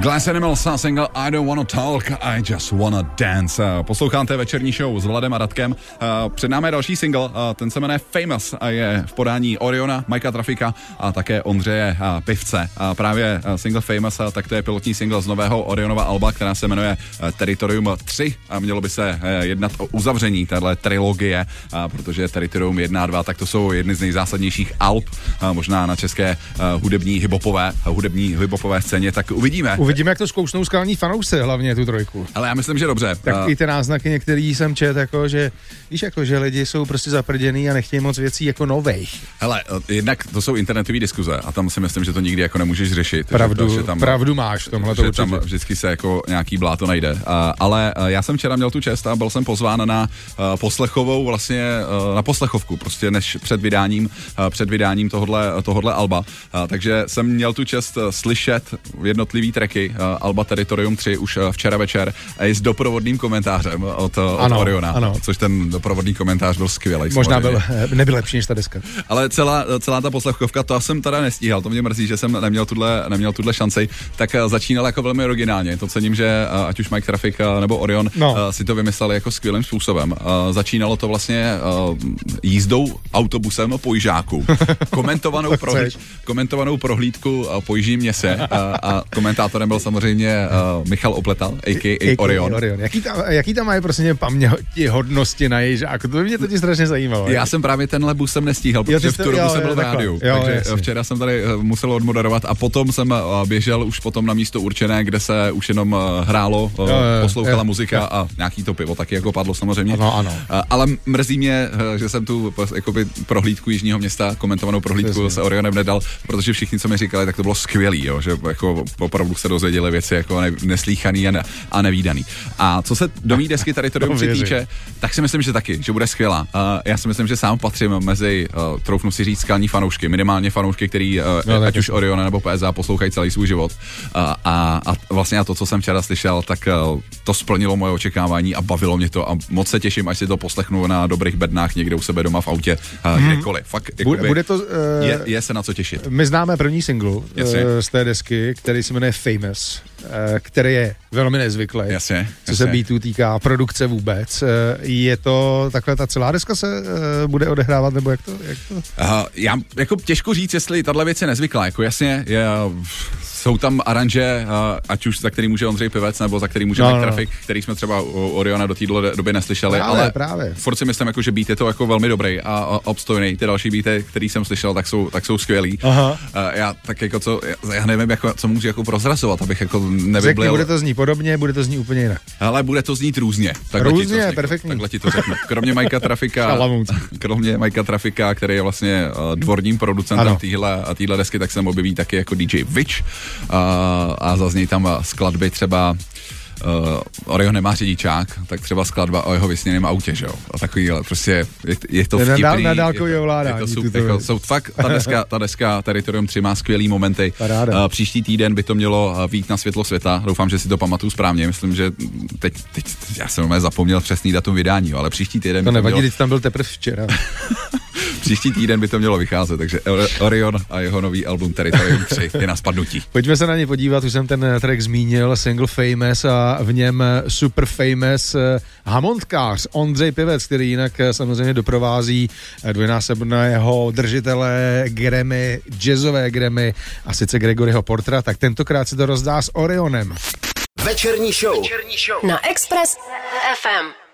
Glass Animals a single I don't wanna talk, I just wanna dance. Posloucháte večerní show s Vladem a Radkem. Před námi je další single, ten se jmenuje Famous a je v podání Oriona, Majka Trafika a také Ondřeje Pivce. A právě single Famous, tak to je pilotní single z nového Orionova alba, která se jmenuje Territorium 3 a mělo by se jednat o uzavření téhle trilogie, protože Territorium 1 a 2, tak to jsou jedny z nejzásadnějších alb, možná na české hudební hipopové, hudební hipopové scéně, tak uvidíme. Uvidíme, jak to zkoušnou skalní fanoušci, hlavně tu trojku. Ale já myslím, že dobře. Tak uh... i ty náznaky některý jsem čet, jako, že víš, jako, že lidi jsou prostě zaprděný a nechtějí moc věcí jako nových. Hele, jednak to jsou internetové diskuze a tam si myslím, že to nikdy jako nemůžeš řešit. Pravdu, že, že tam, pravdu máš v tomhle že tam vždycky se jako nějaký bláto najde. Uh, ale uh, já jsem včera měl tu čest a byl jsem pozván na uh, poslechovou vlastně uh, na poslechovku, prostě než před vydáním, uh, před vydáním tohodle, tohodle alba. Uh, takže jsem měl tu čest uh, slyšet jednotlivý tracky uh, Alba Territorium 3 už uh, včera večer i s doprovodným komentářem od, od ano, Oriona, ano. což ten doprovodný komentář byl skvělý. Možná byl, nebyl lepší než ta deska. Ale celá, celá ta poslechovka, to jsem teda nestíhal, to mě mrzí, že jsem neměl tuhle, neměl tuhle šanci, tak uh, začínal jako velmi originálně. To cením, že uh, ať už Mike Traffic uh, nebo Orion no. uh, si to vymysleli jako skvělým způsobem. Uh, začínalo to vlastně uh, jízdou autobusem po Jižáku. komentovanou, prohlíd, komentovanou prohlídku uh, po Jižní měse uh, a komentátorem Partnerem byl samozřejmě uh, Michal Opletal, a.k.a. Orion. Orion. Jaký, tam, jaký tam mají prostě paměti hodnosti na ježáku? To by mě totiž strašně zajímalo. Já jsem právě tenhle bus jsem nestíhal, protože jo, v tu dobu jsem byl v rádiu. Jo, takže jasně. včera jsem tady eh, musel odmoderovat a potom jsem uh, běžel už potom na místo určené, kde se už jenom hrálo, jo, jo, poslouchala jo, muzika jo. a nějaký to pivo taky jako padlo samozřejmě. Ano, ano. Ale mrzí mě, že jsem tu jakoby, prohlídku Jižního města, komentovanou prohlídku se Orionem nedal, protože všichni, co mi říkali, tak to bylo skvělý, jo, že jako opravdu se dozvěděli věci jako ne, neslíchaný a, ne, a nevýdaný. A co se do mý desky tady to no, týče, tak si myslím, že taky, že bude skvělá. Uh, já si myslím, že sám patřím mezi, uh, troufnu si říct, skalní fanoušky, minimálně fanoušky, který uh, no, ať už Oriona nebo PSA poslouchají celý svůj život. Uh, a, a vlastně to, co jsem včera slyšel, tak uh, to splnilo moje očekávání a bavilo mě to a moc se těším, až si to poslechnu na dobrých bednách někde u sebe doma v autě, uh, hmm. kdekoliv. Fakt, bude, bude to, uh, je, je se na co těšit. My známe první single uh, z té desky, který se jmenuje Famous. Eh, který je velmi nezvyklý. Jasně, co se beatů týká, produkce vůbec. Eh, je to takhle, ta celá deska se eh, bude odehrávat, nebo jak to? Jak to? Uh, já jako těžko říct, jestli tahle věc je nezvyklá. Jako jasně, je, jsou tam aranže, ať už za který může Ondřej Pivec, nebo za který může no, Mike no. Traffic, který jsme třeba u Oriona do téhle doby neslyšeli, právě, ale právě. furt si myslím, jako, že beat je to jako velmi dobrý a, obstojný. Ty další beaty, který jsem slyšel, tak jsou, tak jsou skvělý. Aha. já tak jako co, já nevím, jako, co můžu jako prozrazovat, abych jako nevyblil. Řekni, bude to znít podobně, bude to znít úplně jinak. Ale bude to znít různě. Takhle různě, to perfektní. Takhle ti to řeknu. Kromě Majka Trafika, kromě Majka Trafika, který je vlastně uh, dvorním producentem téhle desky, tak se objeví taky jako DJ Witch. A zaznějí tam skladby třeba uh, Orion nemá řidičák, tak třeba skladba o jeho vysněném autě, že jo? A takovýhle, prostě je, je to vtipný. Na, na dálkový ovládání. Je to, super, jako, jsou fakt, ta deska, ta deska Territorium 3 má skvělý momenty. Uh, příští týden by to mělo uh, výjít na světlo světa. Doufám, že si to pamatuju správně. Myslím, že teď, teď já jsem zapomněl přesný datum vydání, ale příští týden. To nevadí, mělo... tam byl teprve včera. Příští týden by to mělo vycházet, takže Orion a jeho nový album Territorium 3 je na spadnutí. Pojďme se na ně podívat, už jsem ten track zmínil, single Famous a v něm super famous eh, hamontkář Ondřej Pivec, který jinak eh, samozřejmě doprovází eh, dvojnásobného držitele Grammy, jazzové Grammy a sice Gregoryho Portra, tak tentokrát se to rozdá s Orionem. Večerní show. Večerní show. Na Express FM.